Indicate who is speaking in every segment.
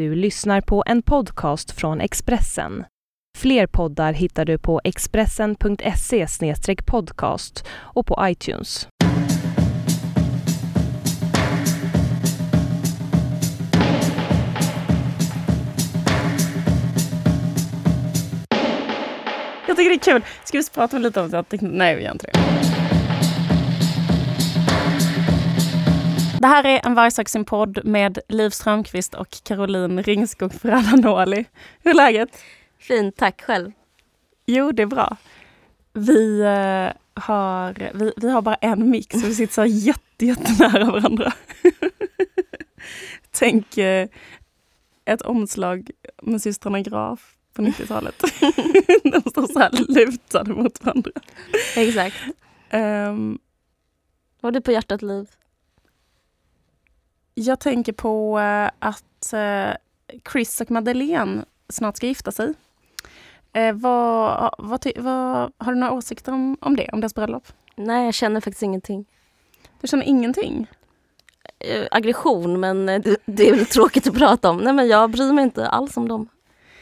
Speaker 1: Du lyssnar på en podcast från Expressen. Fler poddar hittar du på expressen.se podcast och på iTunes.
Speaker 2: Jag tycker det är kul. Ska vi prata lite om det? Nej, vi gör inte det. Det här är en Vargsaxen-podd med Liv Strömqvist och Caroline Ringskog Ferrada-Noli. Hur är läget?
Speaker 3: Fint, tack själv.
Speaker 2: Jo, det är bra. Vi, uh, har, vi, vi har bara en mix och vi sitter så jätte, jättenära varandra. Tänk uh, ett omslag med systrarna Graf på 90-talet. De står så här lutade mot varandra.
Speaker 3: Exakt. Um, Vad har du på hjärtat, Liv?
Speaker 2: Jag tänker på uh, att uh, Chris och Madeleine snart ska gifta sig. Uh, vad, vad, vad, har du några åsikter om, om det, om deras bröllop?
Speaker 3: Nej, jag känner faktiskt ingenting.
Speaker 2: Du känner ingenting?
Speaker 3: aggression, men det, det är väl tråkigt att prata om. Nej, men jag bryr mig inte alls om dem.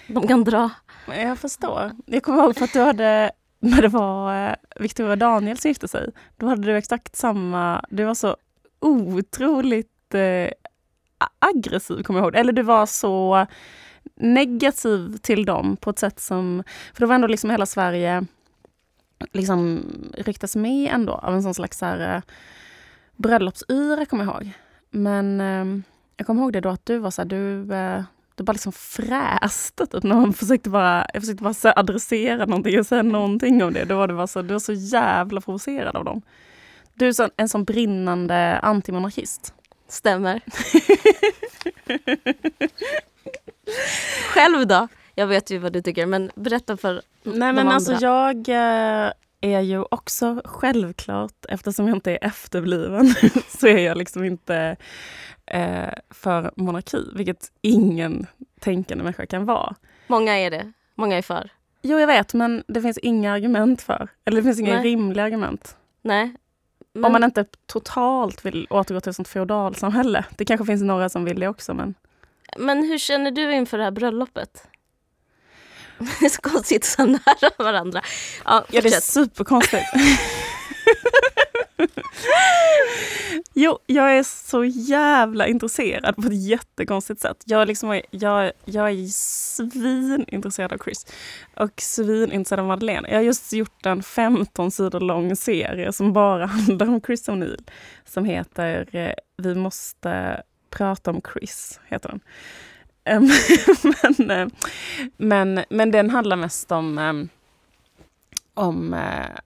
Speaker 3: De kan dra.
Speaker 2: Jag förstår. Jag kommer ihåg för att du hade, när det var Victoria och Daniel som gifte sig, då hade du exakt samma, du var så otroligt eh, aggressiv, kommer jag ihåg. Eller du var så negativ till dem på ett sätt som... För det var ändå liksom hela Sverige liksom ryktas med ändå av en sån slags så här, eh, bröllopsyra, kommer jag ihåg. Men eh, jag kommer ihåg det då att du var så här, du, eh, du bara liksom fräste typ, när man försökte bara, jag försökte bara så adressera någonting och säga någonting om det. Då var det bara så, du var så jävla provocerad av dem. Du är så, en sån brinnande antimonarkist.
Speaker 3: Stämmer. Själv då? Jag vet ju vad du tycker, men berätta för
Speaker 2: Nej, men alltså jag eh, är ju också självklart, eftersom jag inte är efterbliven, så är jag liksom inte eh, för monarki, vilket ingen tänkande människa kan vara.
Speaker 3: Många är det. Många är för.
Speaker 2: Jo, jag vet, men det finns inga argument för. Eller det finns inga Nej. rimliga argument.
Speaker 3: Nej,
Speaker 2: men... Om man inte totalt vill återgå till ett sånt feodalsamhälle. Det kanske finns några som vill det också. Men,
Speaker 3: men hur känner du inför det här bröllopet? Det är så konstigt så nära varandra.
Speaker 2: Ja, ja det är superkonstigt. jo, jag är så jävla intresserad på ett jättekonstigt sätt. Jag, liksom, jag, jag är svinintresserad av Chris och svinintresserad av Madeleine. Jag har just gjort en 15 sidor lång serie som bara handlar om Chris O'Neill. Som heter eh, Vi måste prata om Chris, heter den. men, eh, men, men den handlar mest om, eh, om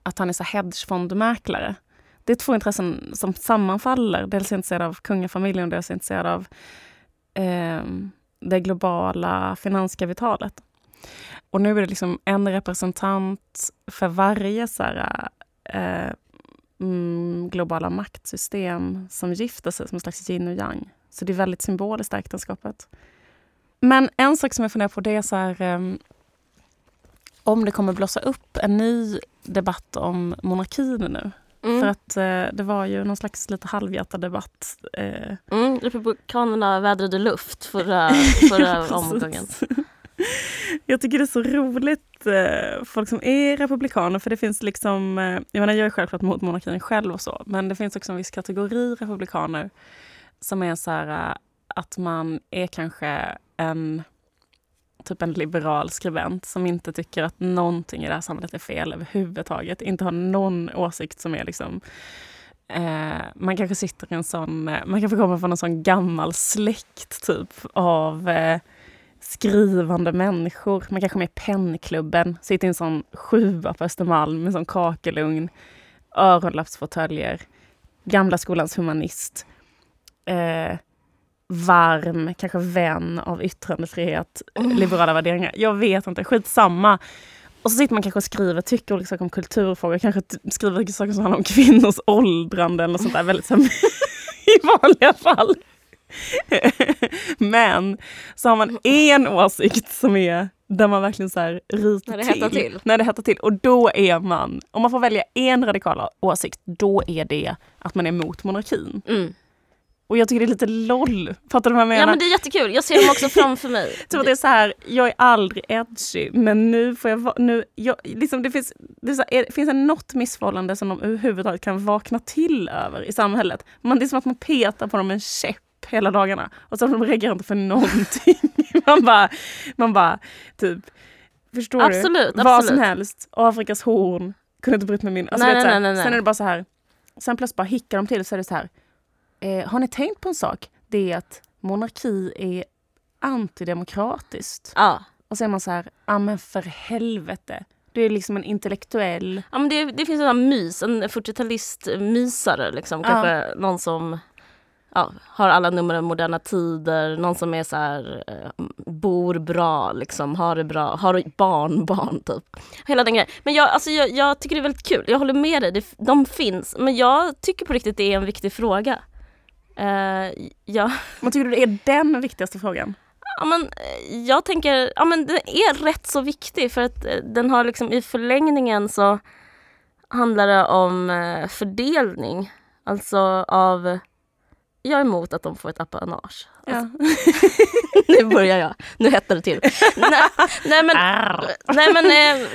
Speaker 2: att han är så hedgefondmäklare det är två intressen som sammanfaller. Dels är jag intresserad av kungafamiljen och dels är jag intresserad av eh, det globala finanskapitalet. Och nu är det liksom en representant för varje så här, eh, mm, globala maktsystem som gifter sig som en slags yin och yang. Så det är väldigt symboliskt, äktenskapet. Men en sak som jag funderar på det är så här, eh, om det kommer blossa upp en ny debatt om monarkin nu. Mm. För att eh, det var ju någon slags lite halvhjärtad debatt.
Speaker 3: Eh. Mm, Republikanerna vädrade luft förra, förra omgången.
Speaker 2: Jag tycker det är så roligt, eh, folk som är republikaner, för det finns liksom, eh, jag menar jag är självklart mot monarkin själv och så, men det finns också en viss kategori republikaner som är så här eh, att man är kanske en typ en liberal skribent som inte tycker att någonting i det här samhället är fel överhuvudtaget. Inte har någon åsikt som är liksom eh, man kanske sitter i en sån, eh, man kanske kommer från en sån gammal släkt typ av eh, skrivande människor. Man kanske är med i pennklubben, sitter i en sån sjua på Östermalm med en sån kakelugn, öronlappsfåtöljer, gamla skolans humanist. Eh, varm, kanske vän av yttrandefrihet, mm. liberala värderingar. Jag vet inte, skitsamma. Och så sitter man kanske och skriver, tycker olika saker om kulturfrågor, kanske skriver saker som handlar om kvinnors åldrande eller sånt där. Väldigt så, I vanliga fall. Men så har man en åsikt som är där man verkligen så här ryter
Speaker 3: när det till. till.
Speaker 2: När det hettar till. Och då är man, om man får välja en radikal åsikt, då är det att man är emot monarkin. Mm. Och jag tycker det är lite LOL. Fattar du vad jag menar?
Speaker 3: Ja men det är jättekul, jag ser dem också framför mig.
Speaker 2: Typ att det är så här, jag är aldrig edgy men nu får jag vara, nu, jag, liksom det finns, det så här, finns det något missförhållande som de överhuvudtaget kan vakna till över i samhället? Man, det är som att man petar på dem med en käpp hela dagarna och så de reagerar inte för någonting. man bara, man bara typ, förstår
Speaker 3: Absolut,
Speaker 2: du? Vad
Speaker 3: absolut.
Speaker 2: som helst, Afrikas horn, kunde inte bryta med min. Alltså,
Speaker 3: Nej,
Speaker 2: vet,
Speaker 3: nej, nej, nej.
Speaker 2: Sen är det bara så här, sen plötsligt bara hickar de till så är det så här, eh, har ni tänkt på en sak? Det är att monarki är antidemokratiskt.
Speaker 3: Ja.
Speaker 2: Och så är man så här, ja men för helvete. Du är liksom en intellektuell.
Speaker 3: Ja, men det, det finns en mys, en 40-talist-mysare. Liksom.
Speaker 2: Ja.
Speaker 3: Kanske någon som ja, har alla nummer av Moderna Tider, någon som är så här, eh, bor bra, liksom, har det bra, har barnbarn typ. Hela den grejen. Men jag, alltså, jag, jag tycker det är väldigt kul, jag håller med dig, det, de finns. Men jag tycker på riktigt det är en viktig fråga. Eh, jag,
Speaker 2: Vad tycker du är den viktigaste frågan?
Speaker 3: Ja, men, eh, jag tänker, ja men den är rätt så viktig för att eh, den har liksom i förlängningen så handlar det om fördelning. Alltså av, jag är emot att de får ett apanage.
Speaker 2: Ja.
Speaker 3: nu börjar jag, nu hettar det till. nej, nej men, nej, men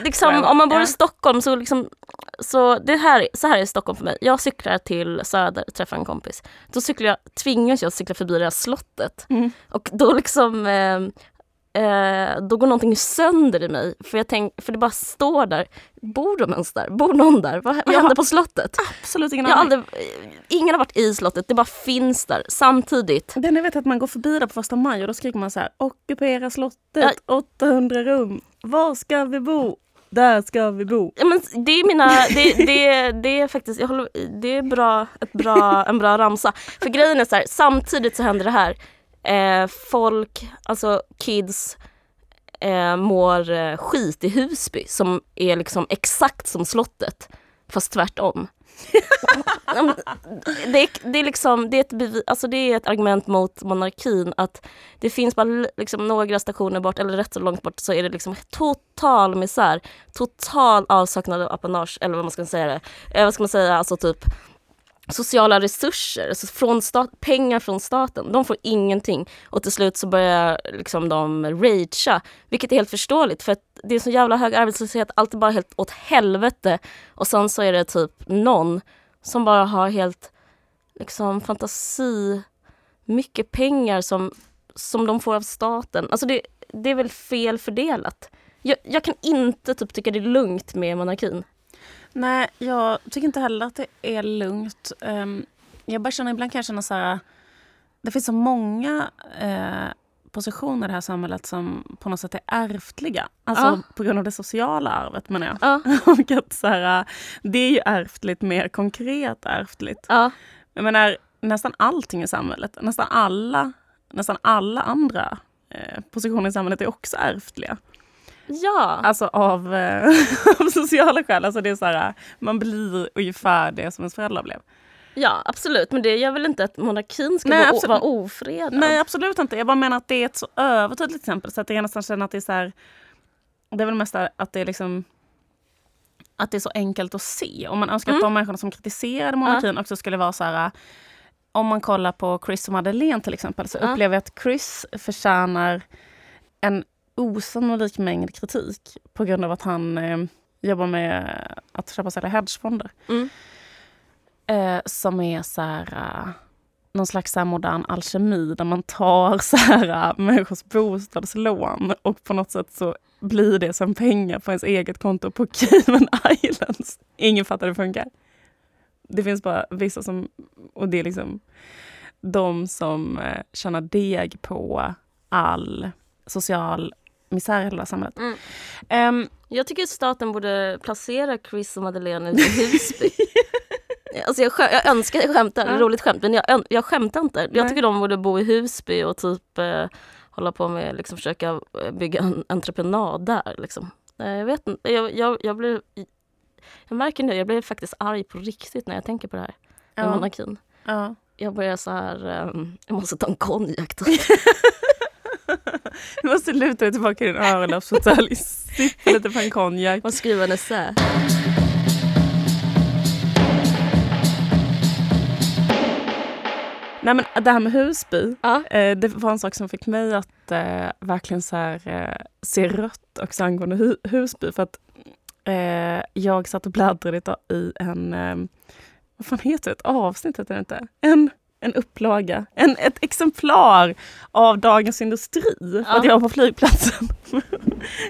Speaker 3: liksom, om man bor
Speaker 2: Ja.
Speaker 3: i Stockholm så liksom så det här, så här är Stockholm för mig. Jag cyklar till Söder, träffar en kompis. Då cyklar jag, tvingas jag cykla förbi det här slottet.
Speaker 2: Mm.
Speaker 3: Och då liksom eh, eh, då går någonting sönder i mig. För, jag tänk, för det bara står där. Bor de ens där? Bor någon där? Vad, vad
Speaker 2: har-
Speaker 3: på slottet?
Speaker 2: Absolut ingen
Speaker 3: Jag har
Speaker 2: aning.
Speaker 3: aldrig, ingen har varit i slottet, det bara finns där samtidigt.
Speaker 2: Den jag vet att man går förbi där på första maj och då skriker man så här, ockupera slottet, 800 rum. Var ska vi bo? Där ska vi bo.
Speaker 3: Ja, men det är mina, det, det, det är faktiskt, jag håller, det är bra, ett bra, en bra ramsa. För grejen är så här, samtidigt så händer det här. Eh, folk, alltså kids, eh, mår eh, skit i Husby som är liksom exakt som slottet. Fast tvärtom. Det, är, det, är liksom, det, är ett bevi, alltså det är ett argument mot monarkin att det finns bara liksom några stationer bort, eller rätt så långt bort, så är det liksom total misär. Total avsaknad av apanage, eller vad man ska säga det. Eh, vad ska man säga, alltså typ sociala resurser, alltså från stat, pengar från staten. De får ingenting. Och till slut så börjar liksom de ragea, vilket är helt förståeligt för att det är så jävla hög arbetslöshet, allt är bara helt åt helvete. Och sen så är det typ någon som bara har helt liksom fantasi, mycket pengar som, som de får av staten. Alltså det, det är väl fel fördelat. Jag, jag kan inte typ tycka det är lugnt med monarkin.
Speaker 2: Nej, jag tycker inte heller att det är lugnt. Um, jag bara känner, ibland kan jag känna så här, det finns så många eh, positioner i det här samhället som på något sätt är ärftliga. Alltså
Speaker 3: Ja.
Speaker 2: på grund av det sociala arvet menar jag.
Speaker 3: Ja,
Speaker 2: Och att så här, det är ju ärftligt, mer konkret ärftligt.
Speaker 3: ja,
Speaker 2: Jag menar, nästan allting i samhället, nästan alla, nästan alla andra eh, positioner i samhället är också ärftliga.
Speaker 3: Ja.
Speaker 2: Alltså av, eh, av sociala skäl. Alltså det är så här, man blir ungefär det som ens föräldrar blev.
Speaker 3: Ja, absolut. Men det gör väl inte att monarkin ska
Speaker 2: Nej,
Speaker 3: vara, ofredad?
Speaker 2: Nej, absolut inte. Jag bara menar att det är ett så övertydligt exempel så att jag nästan känner att det är så här, det är väl mest att det är liksom att det är så enkelt att se. Om man önskar att
Speaker 3: Mm.
Speaker 2: de människorna som kritiserade monarkin också skulle vara så här om man kollar på Chris och Madeleine till exempel så
Speaker 3: Ja.
Speaker 2: upplever jag att Chris förtjänar en osannolik mängd kritik på grund av att han eh, jobbar med att köpa och sälja hedgefonder.
Speaker 3: Mm.
Speaker 2: Eh, som är så här, eh, någon slags så modern alkemi där man tar så här, eh, människors bostadslån och på något sätt så blir det som pengar på ens eget konto på Cayman Islands. Ingen fattar hur det funkar. Det finns bara vissa som, och det är liksom de som eh, tjänar deg på all social misär i hela samhället.
Speaker 3: Mm.
Speaker 2: Ehm,
Speaker 3: Jag tycker att staten borde placera Chris och Madeleine i Husby. alltså jag, jag önskar, jag skämtar,
Speaker 2: Ja.
Speaker 3: roligt skämt, men jag, jag skämtar inte. Jag
Speaker 2: Nej.
Speaker 3: tycker de borde bo i Husby och typ eh, hålla på med, liksom försöka eh, bygga en entreprenad där. Liksom. Eh, jag vet inte, jag, jag, jag blir... Jag märker nu, jag blir faktiskt arg på riktigt när jag tänker på det här med
Speaker 2: ja,
Speaker 3: monarkin.
Speaker 2: ja.
Speaker 3: Jag börjar så här, ehm, jag måste ta en konjak.
Speaker 2: Du måste luta dig tillbaka i din öronlappsfåtölj, sippa lite på en konjak.
Speaker 3: och skriva en essä.
Speaker 2: Nej men det här med Husby,
Speaker 3: Ja.
Speaker 2: eh, det var en sak som fick mig att eh, verkligen så här, eh, se rött också angående hu Husby. För att eh, jag satt och bläddrade i en, eh, vad fan heter det, ett avsnitt heter det inte? En, en upplaga, en, ett exemplar av Dagens Industri. För
Speaker 3: Ja.
Speaker 2: att jag var på flygplatsen.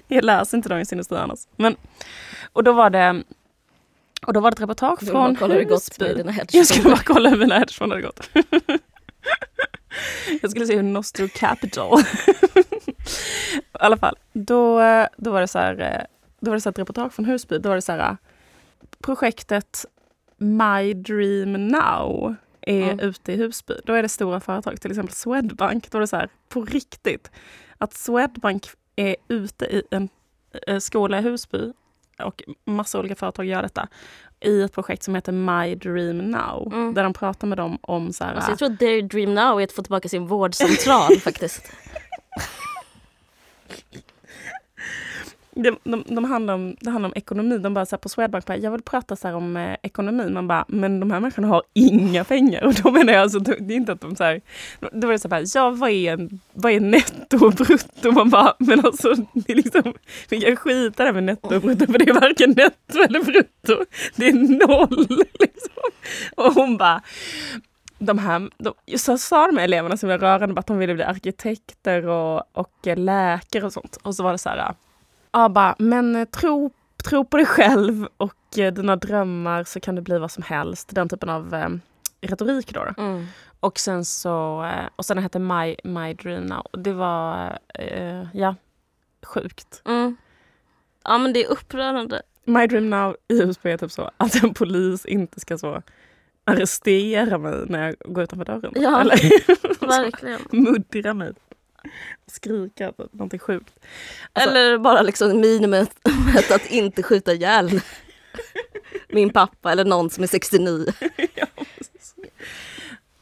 Speaker 2: jag läser inte Dagens Industri annars. Men, och då var det och då var det ett reportage från Husby. Jag skulle bara kolla hur mina hedgefonder hade gått. jag skulle se hur Nostro Capital. I alla fall, då, då var det så här, eh, då var det så ett reportage från Husby. Då var det så här, projektet My Dream Now är
Speaker 3: Mm.
Speaker 2: ute i Husby. Då är det stora företag, till exempel Swedbank. Då är det så här, på riktigt, att Swedbank är ute i en eh, skola i Husby och massa olika företag gör detta i ett projekt som heter My Dream Now.
Speaker 3: Mm.
Speaker 2: Där de pratar med dem om så här,
Speaker 3: Alltså, jag tror att their dream now är att få tillbaka sin vårdcentral faktiskt.
Speaker 2: de, de, de handlar om, det handlar om ekonomi. De bara så här på Swedbank, bara, jag vill prata så här om eh, ekonomi. Man bara, men de här människorna har inga pengar. Och då menar jag alltså, det är inte att de så här, då var det så här, ja vad är, en, vad är netto och brutto? Man bara, men alltså det är liksom, vi kan skita där med netto och brutto för det är varken netto eller brutto. Det är noll liksom. Och hon bara, de här, de, så sa de här eleverna som var rörande att de ville bli arkitekter och, och eh, läkare och sånt. Och så var det så här, ja bara, men eh, tro, tro på dig själv och eh, dina drömmar så kan det bli vad som helst. Den typen av eh, retorik då. då.
Speaker 3: Mm.
Speaker 2: Och sen så, eh, och sen hette My, My Dream Now. Det var, eh, ja, sjukt.
Speaker 3: Mm. Ja men det är upprörande.
Speaker 2: My Dream Now i Husby är typ så att en polis inte ska så arrestera mig när jag går utanför dörren.
Speaker 3: Ja.
Speaker 2: Eller
Speaker 3: Verkligen.
Speaker 2: muddra mig. Skrika någonting sjukt. Alltså-
Speaker 3: Eller bara liksom minimet att inte skjuta ihjäl min pappa eller någon som är 69.
Speaker 2: Ja, precis.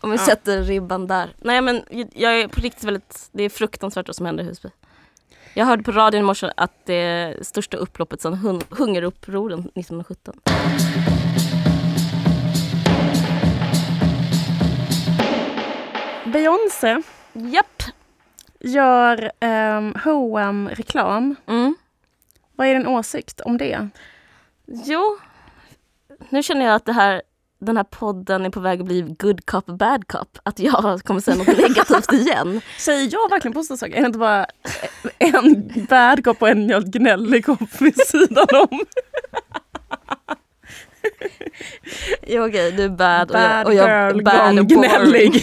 Speaker 3: Om vi
Speaker 2: Ja.
Speaker 3: sätter ribban där. Nej men jag är på riktigt väldigt, det är fruktansvärt vad som händer i Husby. Jag hörde på radion i morse att det är största upploppet sedan hun- hungerupproren 1917.
Speaker 2: Beyoncé
Speaker 3: Japp.
Speaker 2: Gör um, H&M reklam
Speaker 3: Mm.
Speaker 2: Vad är din åsikt om det?
Speaker 3: Jo, nu känner jag att det här, den här podden är på väg att bli good cop, bad cop. Att jag kommer säga något negativt igen.
Speaker 2: Säger jag verkligen positiva saker? Är det inte bara en bad cop och en gnällig cop vid sidan om?
Speaker 3: Jo, okej, du är bad,
Speaker 2: Bad
Speaker 3: och jag, och
Speaker 2: girl
Speaker 3: jag bad
Speaker 2: gone
Speaker 3: och
Speaker 2: gnällig.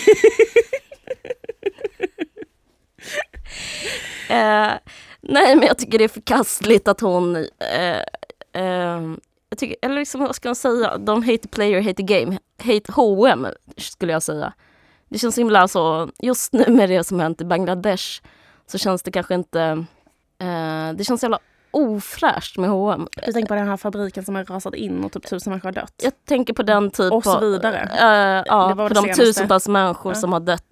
Speaker 3: Eh, nej, men jag tycker det är förkastligt att hon... Eh, eh, jag tycker, eller liksom, vad ska man säga? De hate the player, hate the game. Hate H&M skulle jag säga. Det känns så himla så... Just nu med det som hänt i Bangladesh så känns det kanske inte... Eh, det känns så jävla ofräscht med H&M.
Speaker 2: Du tänker på den här fabriken som har rasat in och typ tusen människor har dött.
Speaker 3: Jag tänker på den typ
Speaker 2: Och så vidare.
Speaker 3: Eh, ja,
Speaker 2: det
Speaker 3: de tusentals människor
Speaker 2: Ja.
Speaker 3: som har dött.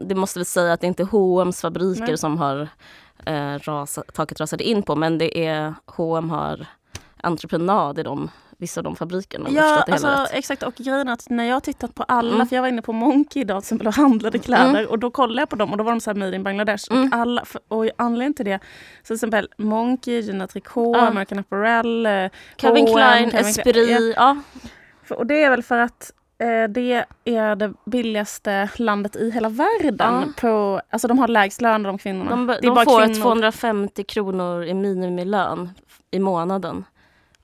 Speaker 3: Det måste väl säga att det inte är H&M's fabriker
Speaker 2: Nej.
Speaker 3: som har eh, rasa, taket rasade in på men det är H&M har entreprenad i de, vissa av de fabrikerna.
Speaker 2: Ja, alltså, exakt. Och grejen är att när jag tittat på alla,
Speaker 3: Mm.
Speaker 2: för jag var inne på Monkey idag till exempel och handlade kläder och då kollade jag på dem och då var de så här made in Bangladesh.
Speaker 3: Mm.
Speaker 2: Och, alla, och anledningen till det, så till exempel Monkey, Gina Tricot,
Speaker 3: Ja.
Speaker 2: American Apparel, eh,
Speaker 3: Calvin
Speaker 2: H&M,
Speaker 3: Klein,
Speaker 2: Calvin
Speaker 3: Esprit, ja.
Speaker 2: För- Och det är väl för att eh, det är det billigaste landet i hela världen.
Speaker 3: Ja.
Speaker 2: På, alltså de har lägst lön de kvinnorna.
Speaker 3: De, de får
Speaker 2: kvinnor.
Speaker 3: 250 kronor i minimilön i månaden.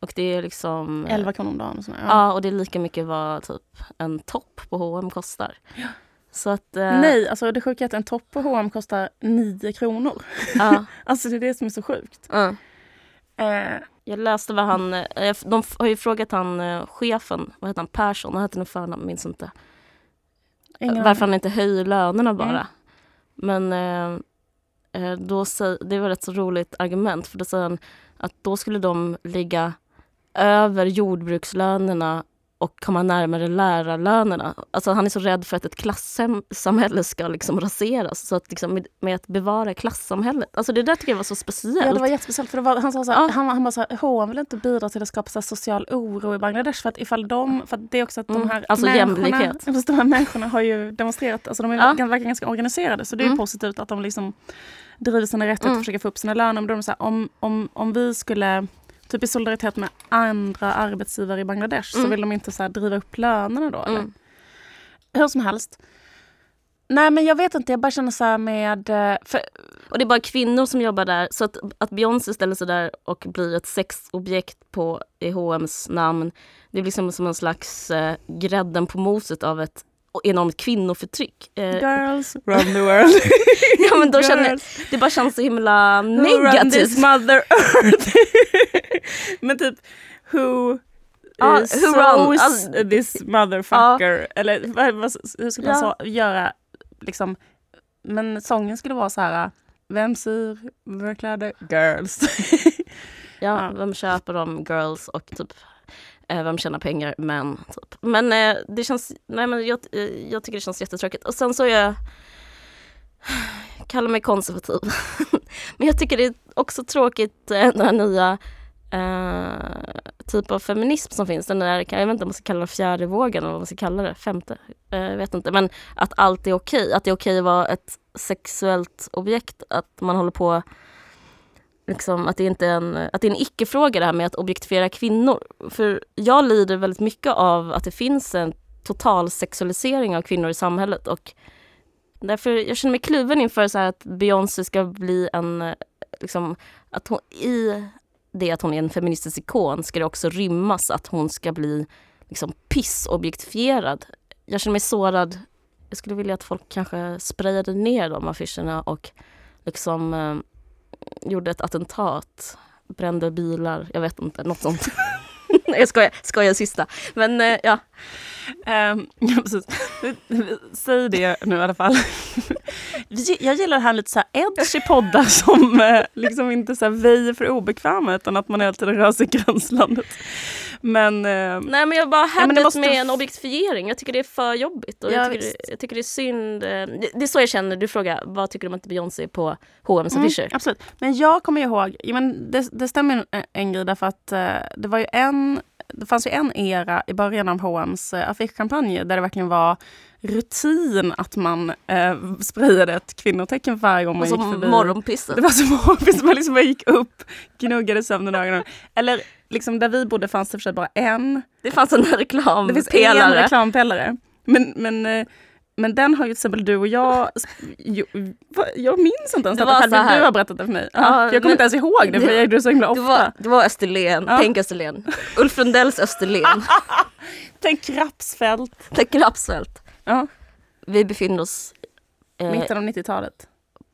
Speaker 3: Och det är liksom...
Speaker 2: 11 kronor om dagen och sådär.
Speaker 3: Ja, och det är lika mycket vad typ en topp på H&M kostar. Så att... eh,
Speaker 2: Nej, alltså det sjuka är att en topp på H&M kostar 9 kronor.
Speaker 3: Ja,
Speaker 2: Alltså det är det som är så sjukt.
Speaker 3: ja.
Speaker 2: Eh,
Speaker 3: Jag läste vad han, eh, de har ju frågat han eh, chefen, vad heter han, Persson, vad heter han förnamn, minns inte.
Speaker 2: ingen
Speaker 3: Varför han inte höjer lönerna bara.
Speaker 2: Mm.
Speaker 3: Men eh, eh, då det var ett så roligt argument för då säger han att då skulle de ligga över jordbrukslönerna och komma närmare lärarlönerna. Alltså han är så rädd för att ett klassamhälle ska liksom raseras. Så att liksom med, med att bevara klassamhället. Alltså det där tycker jag var så speciellt.
Speaker 2: Ja, det var jättespeciellt. För det var, han sa så här, han, han bara så här, H&M vill inte bidra till att skapa så social oro i Bangladesh. För att ifall de, för att det är också att
Speaker 3: Mm,
Speaker 2: de här
Speaker 3: alltså
Speaker 2: människorna, de här människorna har ju demonstrerat, alltså de är
Speaker 3: Ja.
Speaker 2: ja. verkar ganska organiserade. Så det är
Speaker 3: Mm.
Speaker 2: positivt att de liksom driver sina rättigheter
Speaker 3: Mm.
Speaker 2: och försöker få upp sina löner. Men då är de så här, om, om, om vi skulle Typ i solidaritet med andra arbetsgivare i Bangladesh så
Speaker 3: Mm.
Speaker 2: vill de inte så driva upp lönerna då. Eller?
Speaker 3: Mm.
Speaker 2: Hur som helst. Nej men jag vet inte, jag bara känner så här med... eh, För,
Speaker 3: Och det är bara kvinnor som jobbar där. Så att, att Beyoncé ställer sig där och blir ett sexobjekt på i H&M's namn. Det är liksom som en slags eh, grädden på moset av ett enormt kvinnoförtryck. Eh,
Speaker 2: girls run the world.
Speaker 3: ja, men då känner, det bara känns så himla
Speaker 2: Who run this
Speaker 3: negativt.
Speaker 2: mother earth? Men typ, who
Speaker 3: Ja,
Speaker 2: uh,
Speaker 3: who
Speaker 2: sows
Speaker 3: run-
Speaker 2: this motherfucker? Eller vad, vad, hur skulle man
Speaker 3: Ja.
Speaker 2: så, göra? Liksom, men sången skulle vara så här, vem syr våra kläder? Girls.
Speaker 3: Ja, vem köper dem? Girls och typ Eh, vem tjänar pengar? Män. Typ. Men eh, det känns, nej men jag, eh, jag tycker det känns jättetråkigt. Och sen så är jag, kallar mig konservativ. men jag tycker det är också tråkigt eh, den här nya eh, typ av feminism som finns. Den där, jag vet inte om man ska kalla det fjärde vågen eller vad man ska kalla det, femte. Eh, jag vet inte. Men att allt är okej. Att det är okej att vara ett sexuellt objekt. Att man håller på liksom, att det inte är en, att det är en icke-fråga det här med att objektifiera kvinnor. För jag lider väldigt mycket av att det finns en total sexualisering av kvinnor i samhället och därför jag känner mig kluven inför så här att Beyoncé ska bli en, liksom, att hon i det att hon är en feministisk ikon ska det också rymmas att hon ska bli liksom pissobjektifierad. Jag känner mig sårad. Jag skulle vilja att folk kanske sprayade ner de affischerna och liksom eh, gjorde ett attentat, brände bilar, jag vet inte, något sånt. Nej, jag skojar, skojar sista. Men eh, ja,
Speaker 2: Ehm, ja, precis. Säg det nu i alla fall. Jag gillar det här lite så här edgy poddar som eh, liksom inte så här väjer för obekväma utan att man hela tiden rör sig i gränslandet. Men eh,
Speaker 3: nej men jag bara
Speaker 2: Ja, men det måste-
Speaker 3: med en objektifiering. Jag tycker det är för jobbigt och
Speaker 2: Ja,
Speaker 3: jag, tycker jag tycker det är synd. eh, Det, det är så jag känner, du frågar vad tycker du om att Beyoncé är på H&M's
Speaker 2: Mm,
Speaker 3: affischer?
Speaker 2: absolut. Men jag kommer ihåg, ja, men det, det stämmer en, en grej därför att eh, det var ju en det fanns ju en era i början av H&M's eh, affischkampanj där det verkligen var rutin att man eh, sprayade ett kvinnotecken varje gång man gick förbi.
Speaker 3: morgonpisset.
Speaker 2: Det var så morgonpist, man liksom gick upp, gnuggade sömnen i ögonen. Eller liksom där vi bodde fanns det för sig bara en.
Speaker 3: Det fanns en
Speaker 2: Det finns en
Speaker 3: reklampelare.
Speaker 2: reklampelare. Men, men, eh, men den har ju till exempel du och jag, jo, jag minns inte ens
Speaker 3: Det var
Speaker 2: själv,
Speaker 3: så
Speaker 2: men
Speaker 3: här.
Speaker 2: du har berättat det för mig. Ja,
Speaker 3: Ja,
Speaker 2: jag kommer
Speaker 3: men-
Speaker 2: inte ens ihåg det, för
Speaker 3: det-
Speaker 2: jag gjorde det så himla
Speaker 3: Det
Speaker 2: ofta.
Speaker 3: var, det var Österlen,
Speaker 2: Ja.
Speaker 3: tänk Österlen. Ulf Lundells Österlen.
Speaker 2: Tänk Rapsfält.
Speaker 3: Tänk Rapsfält.
Speaker 2: Ja,
Speaker 3: Vi befinner oss eh,
Speaker 2: mitten av 90-talet.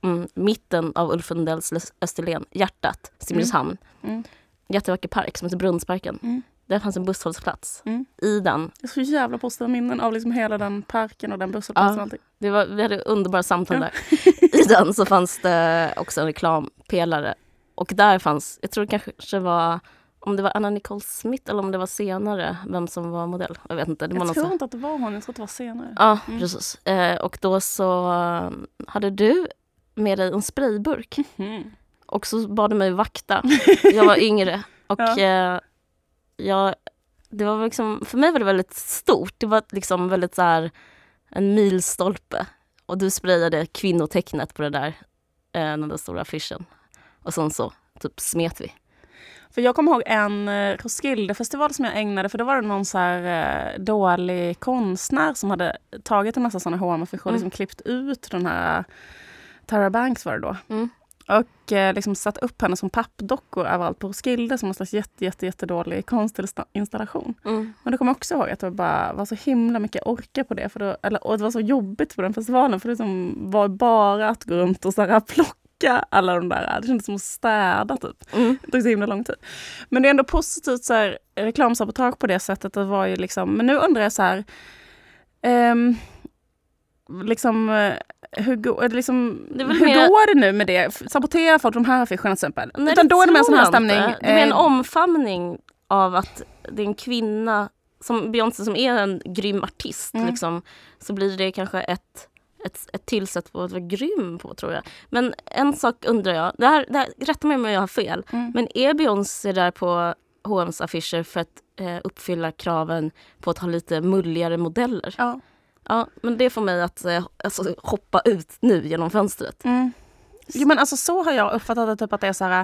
Speaker 3: mm, mitten av Ulf Lundells Österlen, hjärtat, Simrishamn.
Speaker 2: Mm.
Speaker 3: Jättevacker park som heter Brunnsparken.
Speaker 2: Mm.
Speaker 3: Där fanns en busshållplats.
Speaker 2: Mm.
Speaker 3: I den,
Speaker 2: Jag har så jävla positiva minnen av liksom hela den parken och den busshållplatsen
Speaker 3: Ja.
Speaker 2: allting.
Speaker 3: det var, vi hade underbara samtal
Speaker 2: Ja.
Speaker 3: där. I den så fanns det också en reklampelare. Och där fanns, jag tror det kanske var, om det var Anna Nicole Smith eller om det var senare, vem som var modell. Jag vet inte. Det
Speaker 2: Jag tror inte att det var hon, jag tror att det var senare.
Speaker 3: Ja,
Speaker 2: Mm.
Speaker 3: precis. Eh, och då så eh, hade du med dig en sprayburk.
Speaker 2: Mm.
Speaker 3: Och så bad du mig vakta. Jag var yngre. Och
Speaker 2: Ja.
Speaker 3: eh, jag, det var liksom, för mig var det väldigt stort. Det var liksom väldigt så här en milstolpe. Och du sprayade kvinnotecknet på det där, eh, den där stora affischen. Och sen så typ smet vi.
Speaker 2: För jag kommer ihåg en eh, Roskildefestival som jag ägnade, för då var det någon så här eh, dålig konstnär som hade tagit en massa sådana H&M-affischer och
Speaker 3: Mm.
Speaker 2: liksom klippt ut den här Tara Banks var det då.
Speaker 3: Mm.
Speaker 2: Och eh, liksom satt upp henne som pappdockor överallt på Roskilde som en slags jätte, jätte, jättedålig konstinstallation.
Speaker 3: Mm.
Speaker 2: Men då kommer jag också ihåg att det bara var så himla mycket orka på det. För då, eller, och det var så jobbigt på den festivalen för det liksom var bara att gå runt och så här, plocka alla de där. Det kändes som att städa typ.
Speaker 3: Mm.
Speaker 2: Det tog så himla lång tid. Men det är ändå positivt så här, reklamsabotage på det sättet. Det var ju liksom, men nu undrar jag så här. ehm, liksom, eh, hur, går, eller liksom,
Speaker 3: Det
Speaker 2: hur
Speaker 3: mer-
Speaker 2: går det nu med det? Saboterar folk de här affischerna till exempel?
Speaker 3: Nej,
Speaker 2: Utan då är det mer en sån här stämning.
Speaker 3: inte. Det är en
Speaker 2: eh,
Speaker 3: omfamning av att det är en kvinna som Beyoncé som är en grym artist
Speaker 2: Mm.
Speaker 3: liksom, så blir det kanske ett, ett, ett till sätt på att vara grym på tror jag. Men en sak undrar jag, det här, det här, rätta mig om jag har fel,
Speaker 2: Mm.
Speaker 3: men är Beyoncé där på H&M's affischer för att eh, uppfylla kraven på att ha lite mulligare modeller?
Speaker 2: Ja.
Speaker 3: Ja, men det får mig att eh, alltså, hoppa ut nu genom fönstret.
Speaker 2: Mm. Jo men alltså så har jag uppfattat det, typ att det är så här,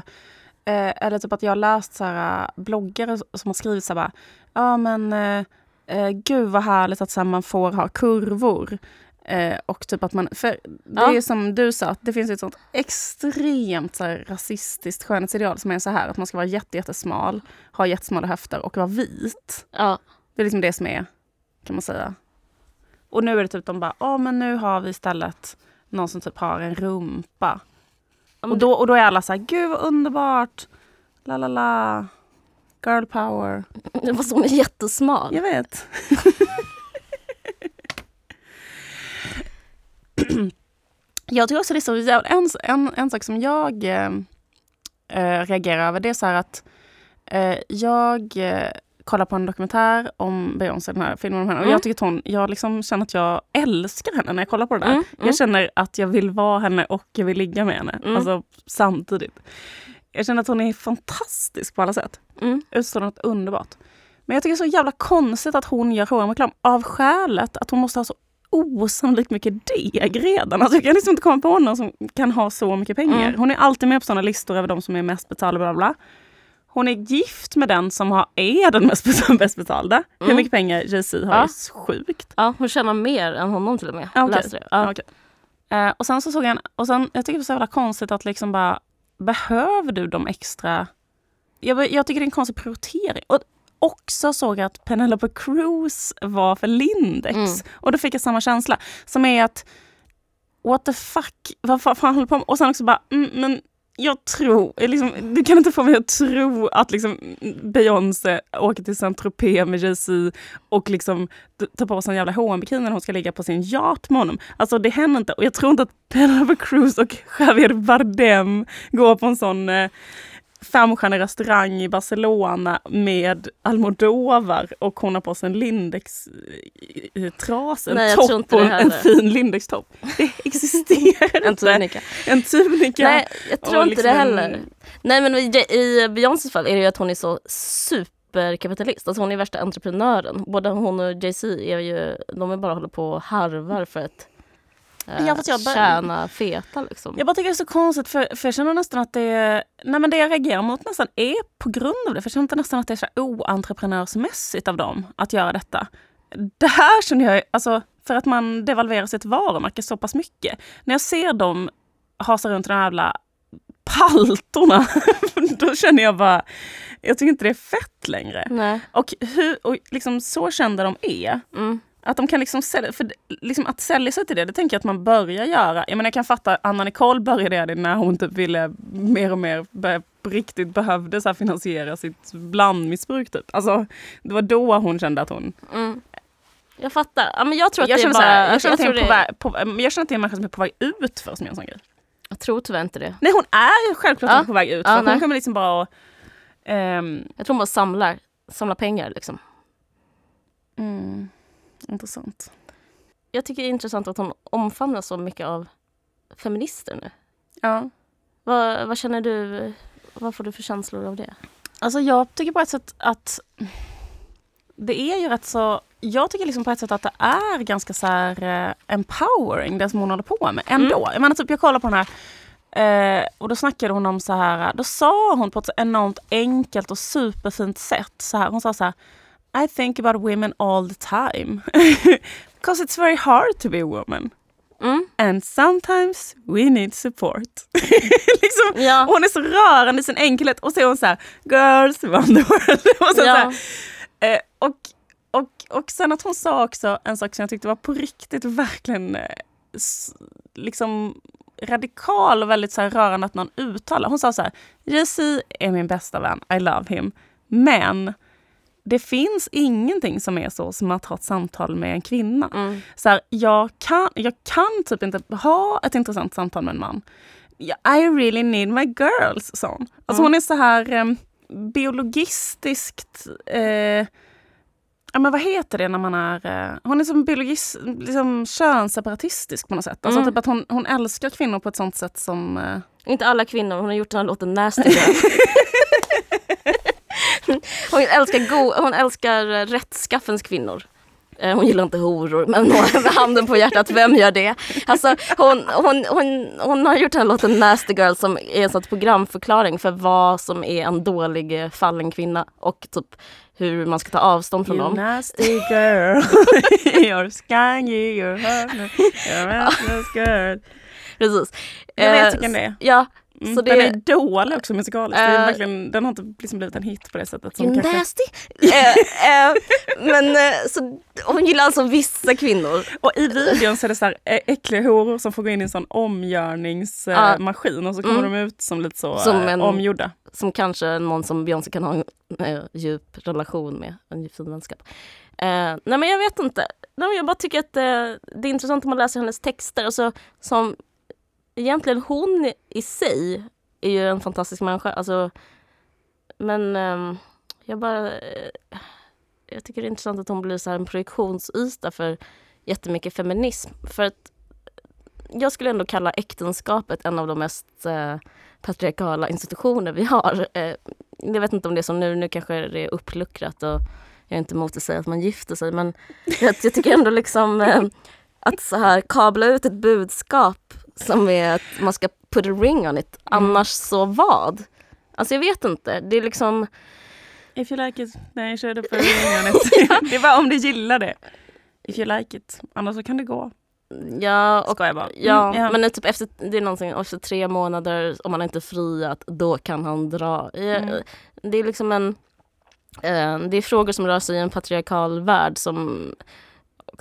Speaker 2: eh, eller typ att jag har läst så här, bloggare som har skrivit så här, bara, ja men eh, eh, gud vad härligt att så här, man får ha kurvor. Eh, och typ att man, för det
Speaker 3: Ja.
Speaker 2: är som du sa, att det finns ett sånt extremt så här, rasistiskt skönhetsideal som är så här att man ska vara jätte, jättesmal, ha jättesmala höfter och vara vit.
Speaker 3: Ja,
Speaker 2: Det är liksom det som är, kan man säga. Och nu är det typ de bara, ja men nu har vi istället någon som typ har en rumpa.
Speaker 3: Ja,
Speaker 2: Och då, och då är alla så här, gud vad underbart, la la la, girl power.
Speaker 3: det var som jättesmal.
Speaker 2: Jag vet. jag tycker också det är så en, en, en sak som jag eh, reagerar över det är så här att eh, jag kollar på en dokumentär om Beyoncé, den här filmen om henne. Och
Speaker 3: Mm.
Speaker 2: jag tycker att hon, jag liksom känner att jag älskar henne när jag kollar på det där.
Speaker 3: Mm, mm.
Speaker 2: Jag känner att jag vill vara henne och jag vill ligga med henne.
Speaker 3: Mm.
Speaker 2: Alltså samtidigt. Jag känner att hon är fantastisk på alla sätt.
Speaker 3: Mm.
Speaker 2: Utstår något underbart. Men jag tycker det är så jävla konstigt att hon gör H&M-reklam av skälet att hon måste ha så osannolikt mycket deg redan. Alltså jag kan liksom inte komma på någon som kan ha så mycket pengar.
Speaker 3: Mm.
Speaker 2: Hon är alltid med på sådana listor över de som är mest betalda. Bla bla. Hon är gift med den som har, är den mest. Bäst betalda. Hur
Speaker 3: Mm.
Speaker 2: mycket pengar Jay-Z har
Speaker 3: Ja.
Speaker 2: är sjukt.
Speaker 3: Ja, hon tjänar mer än honom till och med.
Speaker 2: Ja, okej.
Speaker 3: Läste det. Ja.
Speaker 2: Okej. Eh, och sen så såg jag en, och sen, jag tycker det är så jävla konstigt att liksom bara, behöver du de extra... Jag, jag tycker det är en konstig prioritering. Och också såg jag att Penelope Cruz var för Lindex.
Speaker 3: Mm.
Speaker 2: Och då fick jag samma känsla. Som är att, what the fuck, vad fan fan håller på med? Och sen också bara, mm, men jag tror, eh, liksom, du kan inte få mig att tro att liksom, Beyoncé åker till Saint-Tropez med Jay-Z och liksom tar på sig en jävla hm bikini när hon ska ligga på sin yacht med honom. Alltså det händer inte. Och jag tror inte att Penelope Cruz och Javier Bardem går på en sån eh, femstjärnig restaurang i Barcelona med Almodovar och hon har på sig en Lindex-tras, en
Speaker 3: Nej,
Speaker 2: topp och en fin Lindex-topp. Det existerar
Speaker 3: En
Speaker 2: inte.
Speaker 3: tunika.
Speaker 2: En tunika.
Speaker 3: Nej, jag tror inte
Speaker 2: liksom
Speaker 3: det
Speaker 2: en-
Speaker 3: heller. Nej men i, i Beyoncés fall är det ju att hon är så superkapitalist. Alltså hon är värsta entreprenören. Både hon och Jay-Z är ju, de är bara håller på och harvar för att eh,
Speaker 2: Ja, jag bara-
Speaker 3: tjäna feta liksom.
Speaker 2: Jag bara tycker det är så konstigt för, för jag känner nästan att det är, nej men det jag reagerar mot nästan är på grund av det. För jag känner nästan att det är så oentreprenörsmässigt av dem att göra detta. Det här känner jag, alltså för att man devalverar sitt varumärke så pass mycket. När jag ser dem hasa runt i de här jävla paltorna, då känner jag bara, jag tycker inte det är fett längre.
Speaker 3: Nej.
Speaker 2: Och, hur, och liksom så kända de är,
Speaker 3: Mm.
Speaker 2: Att de kan liksom sälja, för liksom att sälja sig till det, det tänker jag att man börjar göra. Jag menar jag kan fatta, Anna Nicole började göra det när hon typ ville mer och mer, på riktigt behövde så finansiera sitt blandmissbruk typ. Alltså det var då hon kände att hon...
Speaker 3: Mm. Jag fattar. Ja, men jag tror att
Speaker 2: Jag
Speaker 3: det är
Speaker 2: känner,
Speaker 3: bara...
Speaker 2: så här, jag, känner att det är en på
Speaker 3: det-
Speaker 2: väg, på, jag känner att det är en människa som är på väg ut för som gör en sån grej.
Speaker 3: jag tror tyvärr inte det.
Speaker 2: Nej hon är självklart
Speaker 3: Ja.
Speaker 2: på väg ut.
Speaker 3: Ja,
Speaker 2: för
Speaker 3: nej.
Speaker 2: hon kommer liksom bara att, ehm,
Speaker 3: Jag tror hon bara samlar, samlar pengar liksom.
Speaker 2: mm, Intressant.
Speaker 3: Jag tycker det är intressant att hon omfamnar så mycket av feminister nu.
Speaker 2: Ja.
Speaker 3: Vad, vad känner du? Vad får du för känslor av det?
Speaker 2: Alltså jag tycker på ett sätt att det är ju rätt så... Jag tycker liksom på ett sätt att det är ganska så här eh, empowering det som hon håller på med ändå. Jag menar typ jag kollar på den här eh, och då snackade hon om så här, då sa hon på ett så enormt enkelt och superfint sätt så här, hon sa så här I think about women all the time. Because it's very hard to be a woman.
Speaker 3: Mm.
Speaker 2: And sometimes we need support. liksom,
Speaker 3: Ja.
Speaker 2: hon är så rörande i sin enkelhet och så är hon så här, girls around the world. och, så
Speaker 3: ja.
Speaker 2: så eh, och, och, och sen att hon sa också en sak som jag tyckte var på riktigt verkligen eh, liksom radikal och väldigt så här rörande att någon uttalar. Hon sa så här, Jesse är min bästa vän, I love him. Men det finns ingenting som är så som att ha ett samtal med en kvinna.
Speaker 3: Mm.
Speaker 2: Så här, jag, kan, jag kan typ inte ha ett intressant samtal med en man. I really need my girls, sa hon. Alltså
Speaker 3: Mm.
Speaker 2: hon är så här eh, biologistiskt... Eh, ja, men vad heter det när man är... eh, Hon är som biologist, liksom könsseparatistisk på något sätt. Alltså
Speaker 3: Mm.
Speaker 2: typ att hon, hon älskar kvinnor på ett sånt sätt som... eh,
Speaker 3: Inte alla kvinnor, hon har gjort den här låten Nasty. hon, älskar go- hon älskar eh, rättskaffens kvinnor. Eh, Hon gillar inte horor, men med handen på hjärtat, vem gör det? Alltså, hon, hon, hon, hon har gjort den här låten Nasty Girl som är en sorts programförklaring för vad som är en dålig eh, fallen kvinna och typ hur man ska ta avstånd från
Speaker 2: You
Speaker 3: dem.
Speaker 2: nasty girl, you're skangy, you're you're restless girl.
Speaker 3: Precis.
Speaker 2: Jag vet vilken det är.
Speaker 3: Ja,
Speaker 2: Mm,
Speaker 3: så
Speaker 2: Den
Speaker 3: det-
Speaker 2: är dålig också musikaliskt. det är
Speaker 3: Eh,
Speaker 2: verkligen, den har inte liksom blivit en hit på det sättet. Som kanske,
Speaker 3: nasty. eh, eh, men eh, så, hon gillar alltså vissa kvinnor.
Speaker 2: och i videon så är det så här ä- äckliga horor som får gå in i en sån omgörningsmaskin och så kommer
Speaker 3: Mm.
Speaker 2: de ut som lite så
Speaker 3: Som
Speaker 2: eh,
Speaker 3: en-
Speaker 2: omgjorda.
Speaker 3: som kanske någon som Beyoncé kan ha en eh, djup relation med, en djup fin vänskap. Eh, nej men jag vet inte. Nej, jag bara tycker att eh, det är intressant om man läser hennes texter. Alltså, som, egentligen hon i sig är ju en fantastisk människa. Alltså, men ehm, jag bara... eh, jag tycker det är intressant att hon blir så här en projektionsyta för jättemycket feminism. För att jag skulle ändå kalla äktenskapet en av de mest eh, patriarkala institutioner vi har. Eh, jag vet inte om det är som nu, nu kanske det är uppluckrat och jag är inte emot att säga att man gifter sig men jag, jag tycker ändå liksom eh, att så här kabla ut ett budskap som är att man ska put a ring on it, annars så vad? Alltså jag vet inte, det är liksom
Speaker 2: If you like it, nej kör det på ringen. Det är bara om du gillar det. If you like it, annars så kan det gå.
Speaker 3: Ja, och,
Speaker 2: Skojar bara.
Speaker 3: ja,
Speaker 2: Mm,
Speaker 3: men det är typ efter, det är någonting, efter tre månader, om man inte är friat, då kan han dra. Ja,
Speaker 2: Mm.
Speaker 3: Det är liksom en... Eh, det är frågor som rör sig i en patriarkal värld som,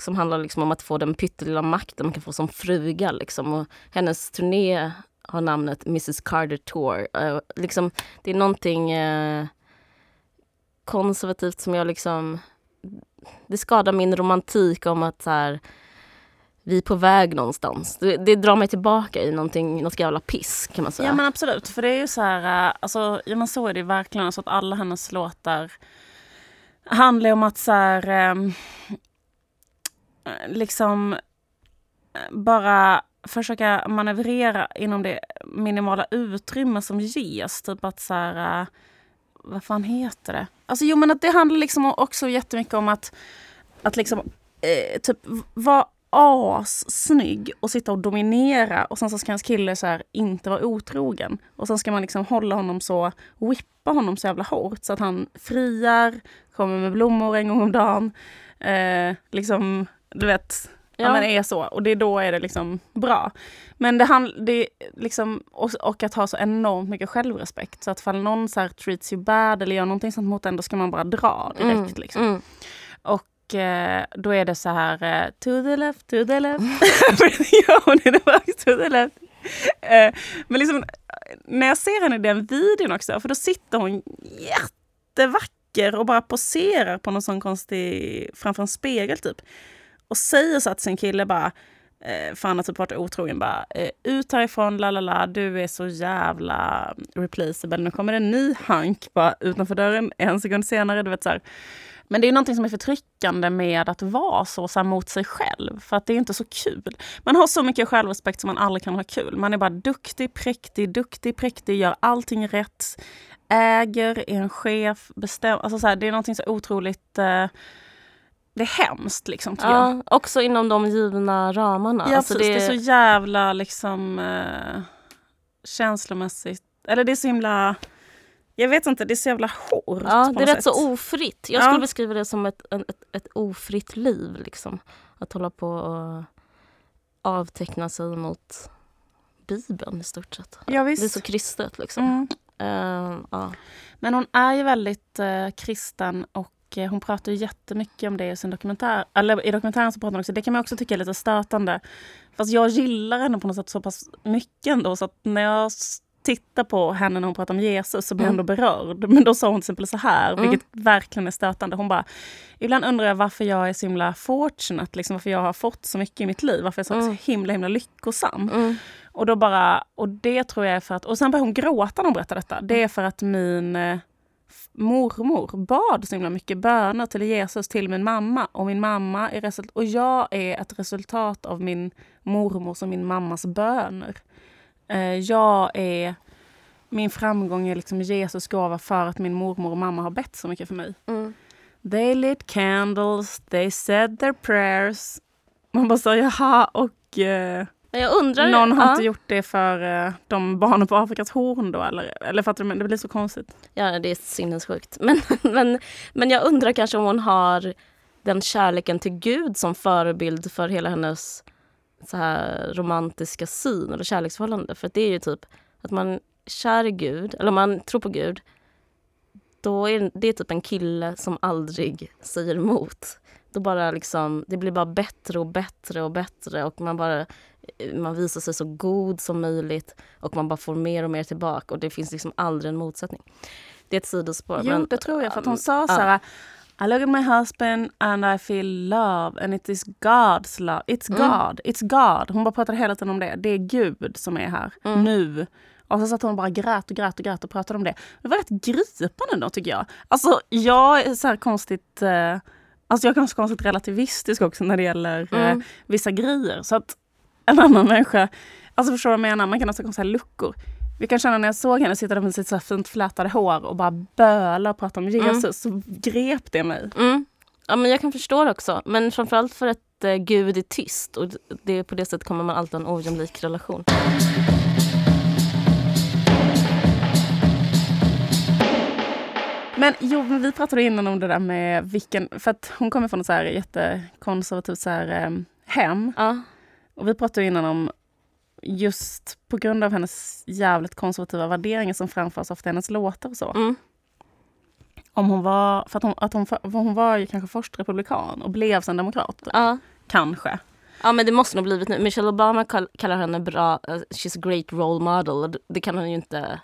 Speaker 3: som handlar liksom om att få den pyttelilla makten man kan få som fruga. Liksom. Och hennes turné har namnet Mrs Carter Tour. Uh, liksom, det är någonting uh, konservativt som jag liksom... Det skadar min romantik om att så här, vi är på väg någonstans. Det, det drar mig tillbaka i någonting, något jävla piss kan man säga.
Speaker 2: Ja men absolut, för det är ju så här, eh, alltså, ja, men så är det verkligen, alltså att alla hennes låtar handlar om att så här, ehm, Eh, liksom eh, bara försöka manövrera inom det minimala utrymme som ges. Typ att så här, äh, vad fan heter det? Alltså jo men att det handlar liksom också jättemycket om att, att liksom eh, typ vara assnygg och sitta och dominera och sen så ska hans kille så här inte vara otrogen. Och sen ska man liksom hålla honom så, whippa honom så jävla hårt så att han friar, kommer med blommor en gång om dagen. Eh, liksom, du vet, ja.
Speaker 3: Ja.
Speaker 2: men är så. Och det, då är det liksom bra. Men det, hand, det är liksom, och, och att ha så enormt mycket självrespekt. Så att fall någon så här treats you bad eller gör någonting sånt mot en, då ska man bara dra direkt.
Speaker 3: Mm,
Speaker 2: Liksom.
Speaker 3: mm.
Speaker 2: Och eh, då är det så här, eh, to the left, to the left. ja, hon är tillbaka, to the left. Eh, men liksom, när jag ser henne i den videon också, för då sitter hon jättevacker och bara poserar på någon sån konstig, framför en spegel typ. Och säger så att sin kille bara, eh, för han har typ varit otrogen, bara eh, ut härifrån, la la la, du är så jävla mm, replaceable. Nu kommer det en ny hank bara utanför dörren en sekund senare. Du vet, så här. Men det är någonting som är förtryckande med att vara så, så mot sig själv. För att det är inte så kul. Man har så mycket självrespekt som man aldrig kan ha kul. Man är bara duktig, präktig, duktig, präktig, gör allting rätt. Äger, är en chef, bestämmer. Alltså så här, det är någonting så otroligt... Eh, det är hemskt liksom tycker jag.
Speaker 3: Ja, också inom de givna ramarna.
Speaker 2: Ja,
Speaker 3: Alltså
Speaker 2: precis.
Speaker 3: det,
Speaker 2: Det är så jävla liksom eh, känslomässigt. Eller det är så himla... Jag vet inte, det är så jävla hårt.
Speaker 3: ja, det är rätt
Speaker 2: sätt.
Speaker 3: så ofritt. Jag
Speaker 2: Ja.
Speaker 3: skulle beskriva det som ett, ett, ett ofritt liv. Liksom. Att hålla på och avteckna sig mot Bibeln i stort sett.
Speaker 2: Ja,
Speaker 3: Det är så kristet liksom.
Speaker 2: Mm.
Speaker 3: Ehm, ja.
Speaker 2: Men hon är ju väldigt eh, kristen och hon pratar ju jättemycket om det i sin dokumentär. Eller i dokumentären så pratar hon också, det kan man också tycka är lite stötande. Fast jag gillar henne på något sätt så pass mycket ändå så att när jag tittar på henne när hon pratar om Jesus så blir jag
Speaker 3: Mm.
Speaker 2: ändå berörd. Men då sa hon till exempel så här,
Speaker 3: Mm.
Speaker 2: vilket verkligen är stötande. Hon bara, ibland undrar jag varför jag är så himla fortunate, liksom varför jag har fått så mycket i mitt liv, varför jag är så
Speaker 3: Mm.
Speaker 2: himla himla lyckosam.
Speaker 3: Mm.
Speaker 2: Och då bara, och det tror jag är för att, och sen började hon gråta när hon berättade detta. Det är för att min eh, mormor bad så himla mycket böner till Jesus till min mamma. Och min mamma är result- och jag är ett resultat av min mormors och min mammas böner. Eh, jag är... Min framgång är liksom Jesus gåva för att min mormor och mamma har bett så mycket för mig.
Speaker 3: Mm.
Speaker 2: They lit candles, they said their prayers. Man bara säger jaha och eh,
Speaker 3: Men jag undrar...
Speaker 2: någon har
Speaker 3: ja.
Speaker 2: inte gjort det för eh, de barnen på Afrikas horn då eller? Eller fattar du? Men det blir så konstigt.
Speaker 3: Ja, det är sinnessjukt. Men, men, men jag undrar kanske om hon har den kärleken till Gud som förebild för hela hennes så här romantiska syn eller kärleksförhållande. För det är ju typ att man är kär i Gud, eller om man tror på Gud, då är det typ en kille som aldrig säger emot. Då bara liksom, det blir bara bättre och bättre och bättre och man bara man visar sig så god som möjligt och man bara får mer och mer tillbaka och det finns liksom aldrig en motsättning. Det är ett sidospår.
Speaker 2: Jo,
Speaker 3: men,
Speaker 2: det tror jag. För att hon
Speaker 3: um,
Speaker 2: sa så här I look at my husband and I feel love and it is God's love. It's
Speaker 3: Mm.
Speaker 2: God. It's God. Hon bara pratade hela tiden om det. Det är Gud som är här
Speaker 3: Mm.
Speaker 2: nu. Och så satt hon och bara grät och grät och grät och pratade om det. Det var rätt gripande då tycker jag. Alltså jag är så här konstigt eh, Alltså jag är ganska konstigt relativistisk också när det gäller eh,
Speaker 3: Mm.
Speaker 2: vissa grejer. Så att en annan människa, alltså förstår du vad jag menar? Man kan också ha luckor. Vi kan känna när jag såg henne sitta där med sitt så här fint flätade hår och bara böla och prata om Jesus, så grep det mig.
Speaker 3: Mm. Ja, men jag kan förstå det också. Men framförallt för att eh, Gud är tyst och det, på det sättet kommer man alltid ha en ojämlik relation.
Speaker 2: Men jo, men vi pratade innan om det där med vilken, för att hon kommer från ett så här jättekonservativt så här, eh, hem.
Speaker 3: Ja.
Speaker 2: Och vi pratade innan om just på grund av hennes jävligt konservativa värderingar som framförs ofta i hennes låtar och så.
Speaker 3: Mm.
Speaker 2: Om hon var, för att hon, att hon, hon var ju kanske först republikan och blev sen demokrat.
Speaker 3: Ja.
Speaker 2: Kanske.
Speaker 3: ja, men det måste nog blivit nu. Michelle Obama kall, kallar henne bra, uh, she's a great role model. Det kan hon ju inte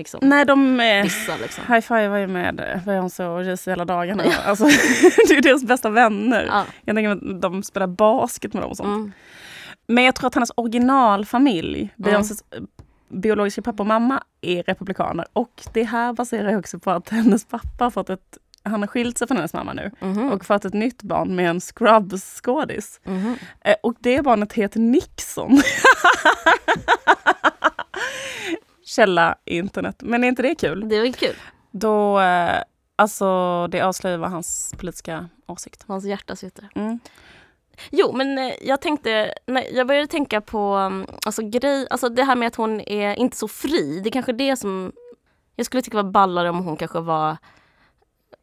Speaker 3: liksom,
Speaker 2: Nej, de eh,
Speaker 3: dissa. Liksom.
Speaker 2: high-fivar ju med eh, Beyoncé och Jay-Z hela dagarna. Alltså, det är ju deras bästa vänner.
Speaker 3: Ja.
Speaker 2: Jag tänker att de spelar basket med dem och sånt.
Speaker 3: Mm.
Speaker 2: Men jag tror att hennes originalfamilj, Beyoncés eh, biologiska pappa och mamma, är republikaner. Och det här baserar ju också på att hennes pappa har fått ett han har skilt sig från hennes mamma nu
Speaker 3: Mhm.
Speaker 2: och fått ett nytt barn med en Scrubs-skådis.
Speaker 3: Mhm.
Speaker 2: Eh, Och det barnet heter Nixon. Källa internet. Men är inte det kul?
Speaker 3: Det är väl kul.
Speaker 2: Då, eh, alltså det avslöjar vad hans politiska åsikt.
Speaker 3: Hans hjärta sitter.
Speaker 2: Mm.
Speaker 3: Jo, men eh, jag tänkte, nej, jag började tänka på um, alltså, grej, alltså det här med att hon är inte så fri. Det är kanske det som jag skulle tycka var ballare om hon kanske var,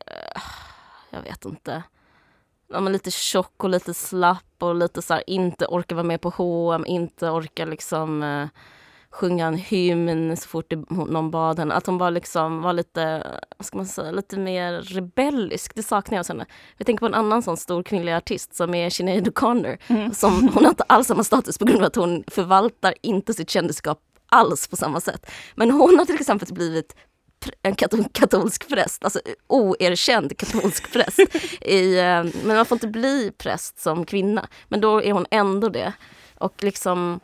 Speaker 3: eh, jag vet inte, ja, men lite tjock och lite slapp och lite så här, inte orkar vara med på H&M, inte orkar liksom eh, sjunga en hymn så fort det, någon bad henne. Att hon bara liksom var lite, vad ska man säga, lite mer rebellisk. Det saknar jag hos henne. Jag tänker på en annan sån stor kvinnlig artist som är Sinead O'Connor.
Speaker 2: Mm.
Speaker 3: Som, hon har inte alls samma status på grund av att hon förvaltar inte sitt kändisskap alls på samma sätt. Men hon har till exempel blivit en katol- katolsk präst, alltså oerkänd katolsk präst. I, eh, men man får inte bli präst som kvinna, men då är hon ändå det. Och liksom,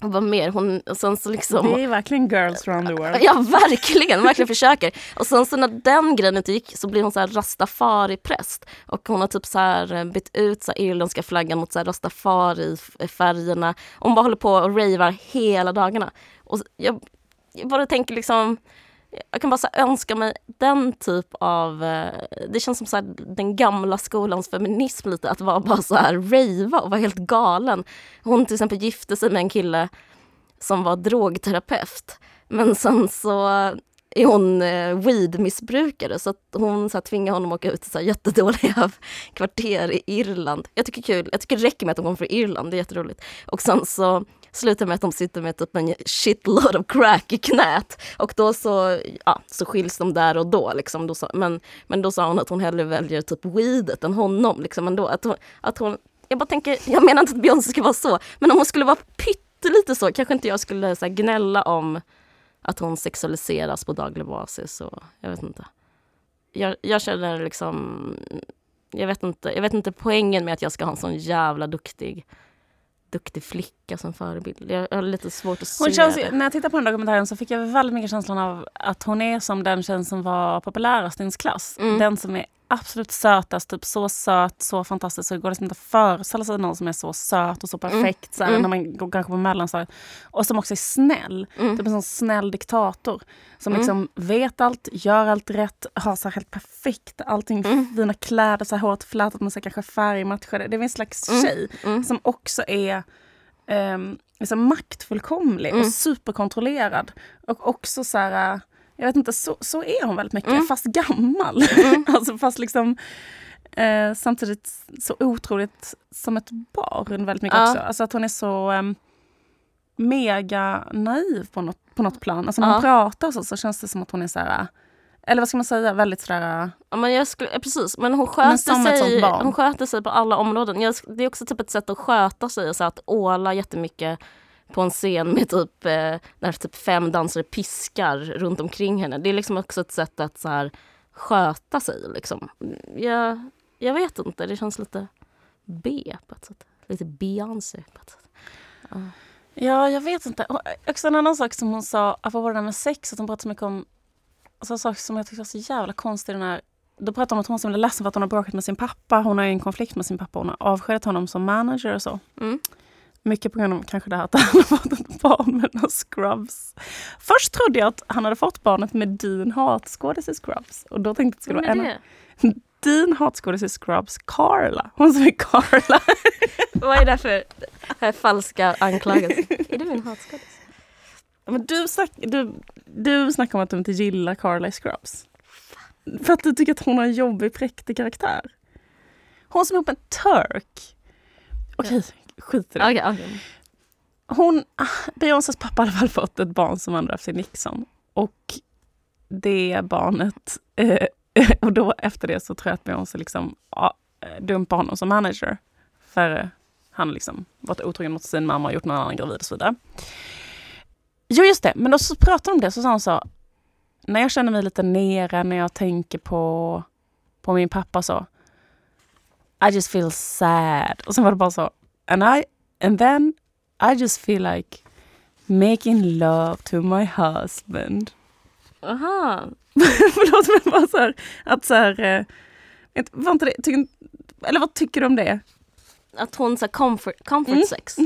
Speaker 3: vad mer? Hon, och sen så liksom...
Speaker 2: Det är verkligen girls around the world.
Speaker 3: Ja, verkligen. Verkligen försöker. Och sen så när den grejen inte gick så blir hon så här rastafari-präst. Och hon har typ så här eh, bytt ut så här irländska flaggan mot så här rastafari-färgerna. Hon bara håller på och ravar hela dagarna. Och jag, jag bara tänker liksom jag kan bara så önska mig den typ av... Eh, det känns som så här, den gamla skolans feminism lite. Att vara bara så här rejva och vara helt galen. Hon till exempel gifte sig med en kille som var drogterapeut. Men sen så är hon eh, weedmissbrukare så att hon så här, tvingar honom att åka ut till så här, jättedåliga kvarter i Irland. Jag tycker kul, jag tycker det räcker med att hon kommer från Irland, det är jätteroligt. Och sen så slutar med att de sitter med typ en shitload of crack i knät. Och då så, ja, så skiljs de där och då. Liksom. då sa, men, men då sa hon att hon hellre väljer typ weedet än honom. Liksom, ändå. Att hon, att hon, jag bara tänker, jag menar inte att Beyoncé ska vara så, men om hon skulle vara pyttelite så, kanske inte jag skulle så här, gnälla om att hon sexualiseras på daglig basis. Och, jag vet inte. Jag, jag känner liksom, jag vet, inte, jag vet inte poängen med att jag ska ha en sån jävla duktig duktig flicka som förebild. Jag har lite svårt att
Speaker 2: Hon
Speaker 3: se
Speaker 2: känns,
Speaker 3: det.
Speaker 2: när jag tittar på den dokumentären så fick jag väldigt mycket känslan av att hon är som den tjejen som var populärast i ens klass.
Speaker 3: Mm.
Speaker 2: Den som är absolut sötast, typ så söt, så fantastisk så det går liksom inte att föreställa sig någon som är så söt och så perfekt så här,
Speaker 3: Mm.
Speaker 2: när man går kanske på mellanstadiet. Och som också är snäll.
Speaker 3: Mm.
Speaker 2: Typ en sån snäll diktator. Som
Speaker 3: Mm.
Speaker 2: liksom vet allt, gör allt rätt, har så här helt perfekt allting,
Speaker 3: Mm.
Speaker 2: fina kläder, så här hårt flätat med så här kanske färgmatchade. Det är en slags
Speaker 3: Mm.
Speaker 2: tjej
Speaker 3: Mm.
Speaker 2: som också är um, liksom maktfullkomlig
Speaker 3: Mm.
Speaker 2: och superkontrollerad. Och också så här, jag vet inte, så, så är hon väldigt mycket,
Speaker 3: Mm.
Speaker 2: fast gammal.
Speaker 3: Mm.
Speaker 2: alltså fast liksom eh, samtidigt så otroligt som ett barn väldigt mycket
Speaker 3: Ja.
Speaker 2: också. Alltså att hon är så um, mega naiv på något, på något plan. Alltså när hon
Speaker 3: Ja.
Speaker 2: pratar så, så känns det som att hon är så här, eller vad ska man säga, väldigt sådär...
Speaker 3: Ja, men jag skulle, ja, precis, men hon
Speaker 2: Men
Speaker 3: sköter,
Speaker 2: ett
Speaker 3: sig, hon sköter sig på alla områden. Jag, det är också typ ett sätt att sköta sig, så att åla jättemycket på en scen med typ, eh, när typ fem dansare piskar runt omkring henne. Det är liksom också ett sätt att så här, sköta sig. Liksom. Jag, jag vet inte, det känns lite B på ett sätt. Lite Beyoncé på ett sätt. Ja.
Speaker 2: Ja, jag vet inte. Och Också en annan sak som hon sa, apropå det där med sex, att hon pratade så mycket om alltså, saker som jag tyckte var så jävla konstiga. Den här, då pratade hon om att hon var så ledsen för att hon har bråkat med sin pappa. Hon har ju en konflikt med sin pappa. Hon har avskedat honom som manager och så.
Speaker 3: Mm.
Speaker 2: Mycket på grund av kanske det här att han har fått ett barn med några scrubs. Först trodde jag att han hade fått barnet med Dean hatskådis i Scrubs. Och då tänkte jag att det skulle vara en
Speaker 3: det?
Speaker 2: Dean hatskådis i Scrubs, Carla. Hon som är Carla.
Speaker 3: Vad är det för här falska anklagelser? är du min hatskådis?
Speaker 2: Men du, snack, du, du snackar om att du inte gillar Carla i Scrubs. För att du tycker att hon har en jobbig, präktig karaktär. Hon som är ihop med en turk. Okej, skit i det.
Speaker 3: Okej, okej.
Speaker 2: Hon, Beyoncés pappa hade väl fått ett barn som andra efter Nixon. Och det barnet, eh, och då efter det så tror jag att Beyoncé liksom ja, eh, dumpade honom som manager. För eh, han liksom varit otrogen mot sin mamma och gjort någon annan gravid och så vidare. Jo just det, men då så pratade de om det så sa hon så. När jag känner mig lite nere, när jag tänker på, på min pappa så. I just feel sad. Och sen var det bara så. And, I, and then I just feel like making love to my husband.
Speaker 3: Aha.
Speaker 2: Förlåt men bara så här, att så här, eh, var inte det, tycker, eller vad tycker du om det?
Speaker 3: Att hon sa comfort, comfort
Speaker 2: Mm.
Speaker 3: sex.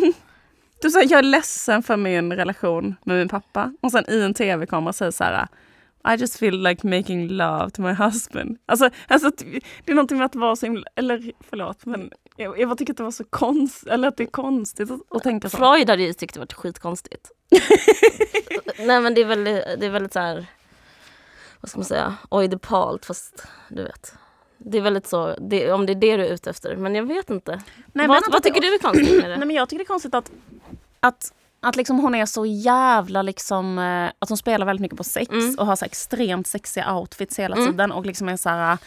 Speaker 2: Du säger jag är ledsen för min relation med min pappa och sen i en tv-kamera säger så här I just feel like making love to my husband. Alltså, alltså det är någonting med att vara så himla, eller förlåt men jag, jag tycker att det var så konstigt, eller att det är konstigt att, att tänka så.
Speaker 3: Freud hade ju tyckt det varit skitkonstigt. Nej men det är väldigt, det är väldigt så här, vad ska man säga, oidipalt fast du vet. Det är väldigt så, det, om det är det du är ute efter. Men jag vet inte.
Speaker 2: Nej,
Speaker 3: vad, vad tycker du är konstigt med det?
Speaker 2: Nej men jag tycker det är konstigt att, att, att liksom hon är så jävla liksom, eh, att hon spelar väldigt mycket på sex
Speaker 3: Mm.
Speaker 2: och har så extremt sexiga outfits hela
Speaker 3: Mm.
Speaker 2: tiden och liksom är så här.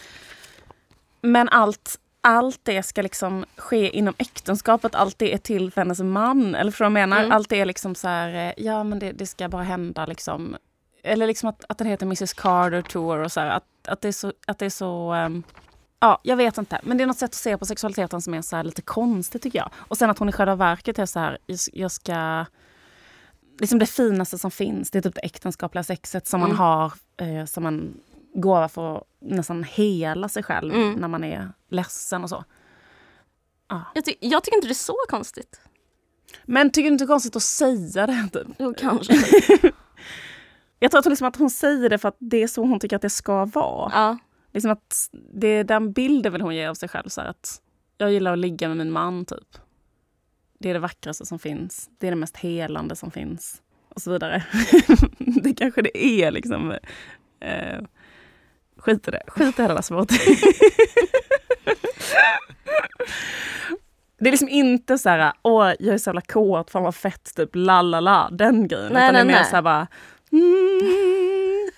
Speaker 2: Men allt, allt det ska liksom ske inom äktenskapet, allt det är till för hennes man. Eller för vad jag menar?
Speaker 3: Mm.
Speaker 2: Allt det är liksom så här, eh, ja men det, det ska bara hända liksom. Eller liksom att, att den heter Mrs Carter Tour och så här, att, att det är så, att det är så ehm, Ja, jag vet inte. Men det är något sätt att se på sexualiteten som är så här lite konstigt tycker jag. Och sen att hon i själva verket är så här, jag- jag ska... Liksom det finaste som finns, det är typ det äktenskapliga sexet som
Speaker 3: Mm.
Speaker 2: man har, eh, som man går för att nästan hela sig själv
Speaker 3: Mm.
Speaker 2: när man är ledsen och så.
Speaker 3: Jag, ty- jag tycker inte det är så konstigt.
Speaker 2: Men tycker du inte det är konstigt att säga det? Typ?
Speaker 3: Jo, kanske.
Speaker 2: Jag tror att hon, liksom att hon säger det för att det är så hon tycker att det ska vara.
Speaker 3: ja.
Speaker 2: Liksom att det är den bilden vill hon ge av sig själv. Så att jag gillar att ligga med min man, typ. Det är det vackraste som finns. Det är det mest helande som finns. Och så vidare. det kanske det är liksom. Eh, skit i det. Skit i hela svårt. Det är liksom inte så här, åh jag är så jävla kåt, fan vad fett, typ la la la, den grejen.
Speaker 3: Nej,
Speaker 2: Utan det är
Speaker 3: nej,
Speaker 2: mer
Speaker 3: nej.
Speaker 2: så här bara, mm,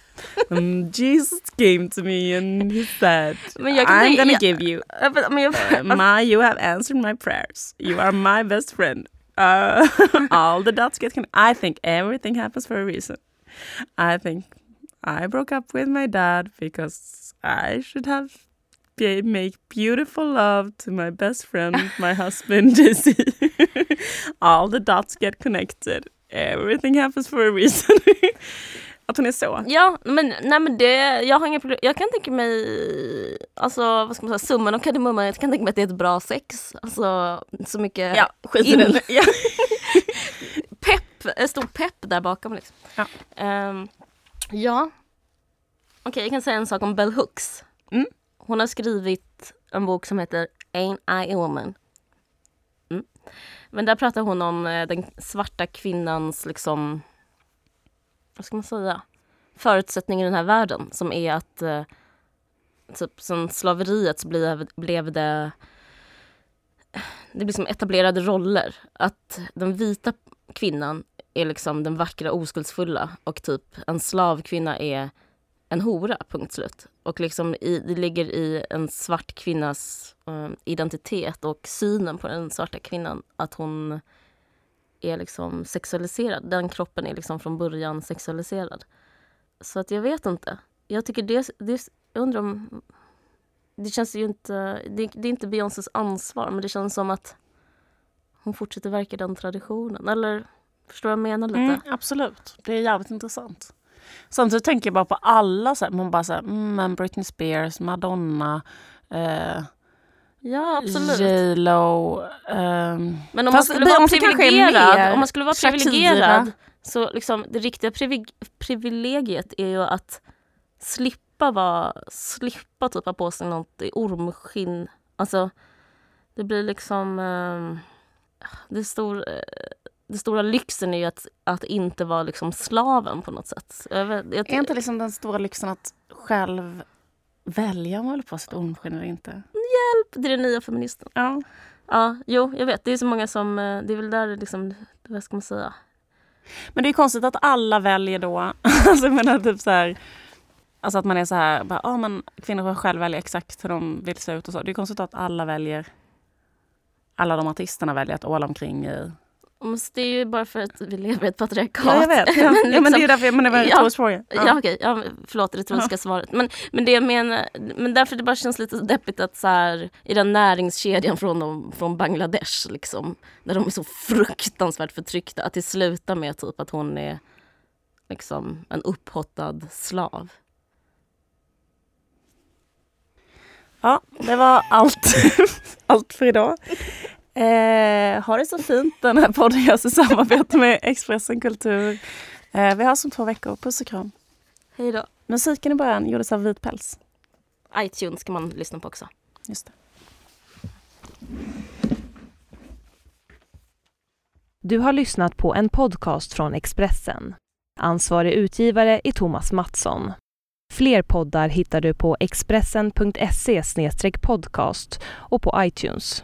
Speaker 2: mm, Jesus came to me and he said,
Speaker 3: Men jag kan
Speaker 2: I'm gonna
Speaker 3: jag-
Speaker 2: give you,
Speaker 3: men- jag,
Speaker 2: uh, my, you have answered my prayers. You are my best friend. Uh, all the dots get. I think everything happens for a reason. I think I broke up with my dad because I should have be, make beautiful love to my best friend, my husband JC. All the dots get connected. Everything happens for a reason. att hon är så.
Speaker 3: Ja, men, nej, men det, jag har inga problem. Jag kan tänka mig, alltså vad ska man säga, summan och kardemumman, jag kan tänka mig att det är ett bra sex. Alltså så mycket
Speaker 2: Ja, skit
Speaker 3: in-
Speaker 2: den. Ja.
Speaker 3: pepp, en stor pepp där bakom liksom.
Speaker 2: Ja.
Speaker 3: Ehm, ja. Okej, jag kan säga en sak om Bell Hooks.
Speaker 2: Mm.
Speaker 3: Hon har skrivit en bok som heter Ain't I a woman? Mm. Men där pratar hon om eh, den svarta kvinnans liksom, vad ska man säga, förutsättning i den här världen som är att eh, typ som slaveriet så blev, blev det det blir som etablerade roller. Att den vita kvinnan är liksom den vackra oskuldsfulla och typ en slavkvinna är en hora, punkt slut. Och liksom i, det ligger i en svart kvinnas eh, identitet och synen på den svarta kvinnan att hon är liksom sexualiserad. Den kroppen är liksom från början sexualiserad. Så att jag vet inte. Jag tycker det, det jag undrar om det känns ju inte, det, det är inte Beyoncés ansvar men det känns som att hon fortsätter verka i den traditionen. Eller förstår jag vad jag menar lite?
Speaker 2: Mm, absolut, det är jävligt intressant. Samtidigt tänker jag bara på alla, så här, man bara såhär, mm, men Britney Spears, Madonna, eh,
Speaker 3: Ja absolut.
Speaker 2: J Lo. ehm,
Speaker 3: Men om man skulle vara
Speaker 2: är
Speaker 3: privilegierad, om man skulle vara privilegierad så liksom det riktiga privi- privilegiet är ju att slippa vara, slippa typ ha på sig något i ormskinn. Alltså det blir liksom ehm, det, stor, det stora lyxen är ju att, att inte vara liksom slaven på något sätt. Jag vet, jag,
Speaker 2: är inte liksom den stora lyxen att själv välja om man vill på sitt ormskinn eller inte?
Speaker 3: det är den nya feministen.
Speaker 2: Ja.
Speaker 3: Ja, jo, jag vet. Det är så många som, eh, det är väl där det liksom, vad ska man säga?
Speaker 2: Men det är konstigt att alla väljer då, alltså jag menar typ så här, alltså att man är så här, bara, ah, men kvinnor får själv välja exakt hur de vill se ut och så. Det är konstigt att alla väljer, alla de artisterna väljer att åla omkring i...
Speaker 3: Det är ju bara för att vi lever i ett patriarkat.
Speaker 2: Ja, jag vet. Ja,
Speaker 3: Men
Speaker 2: ja, men det är
Speaker 3: liksom-
Speaker 2: därför jag, men det var en
Speaker 3: Ja.
Speaker 2: retorisk fråga.
Speaker 3: Ja, okej. Ja, förlåt det retoriska svaret. Men, men det jag menar, men därför det bara känns lite deppigt att så här, i den näringskedjan från, dem, från Bangladesh, liksom, där de är så fruktansvärt förtryckta, att det slutar med typ att hon är liksom en upphottad slav.
Speaker 2: Ja, det var allt, allt för idag. Eh, ha det så fint. Den här podden görs i samarbete med Expressen Kultur. Eh, vi hörs om två veckor. Puss och kram.
Speaker 3: Hej då.
Speaker 2: Musiken i början gjordes av Vit Päls.
Speaker 3: iTunes kan man lyssna på också.
Speaker 2: Just det.
Speaker 1: Du har lyssnat på en podcast från Expressen. Ansvarig utgivare är Thomas Mattsson. Fler poddar hittar du på expressen.se podcast och på iTunes.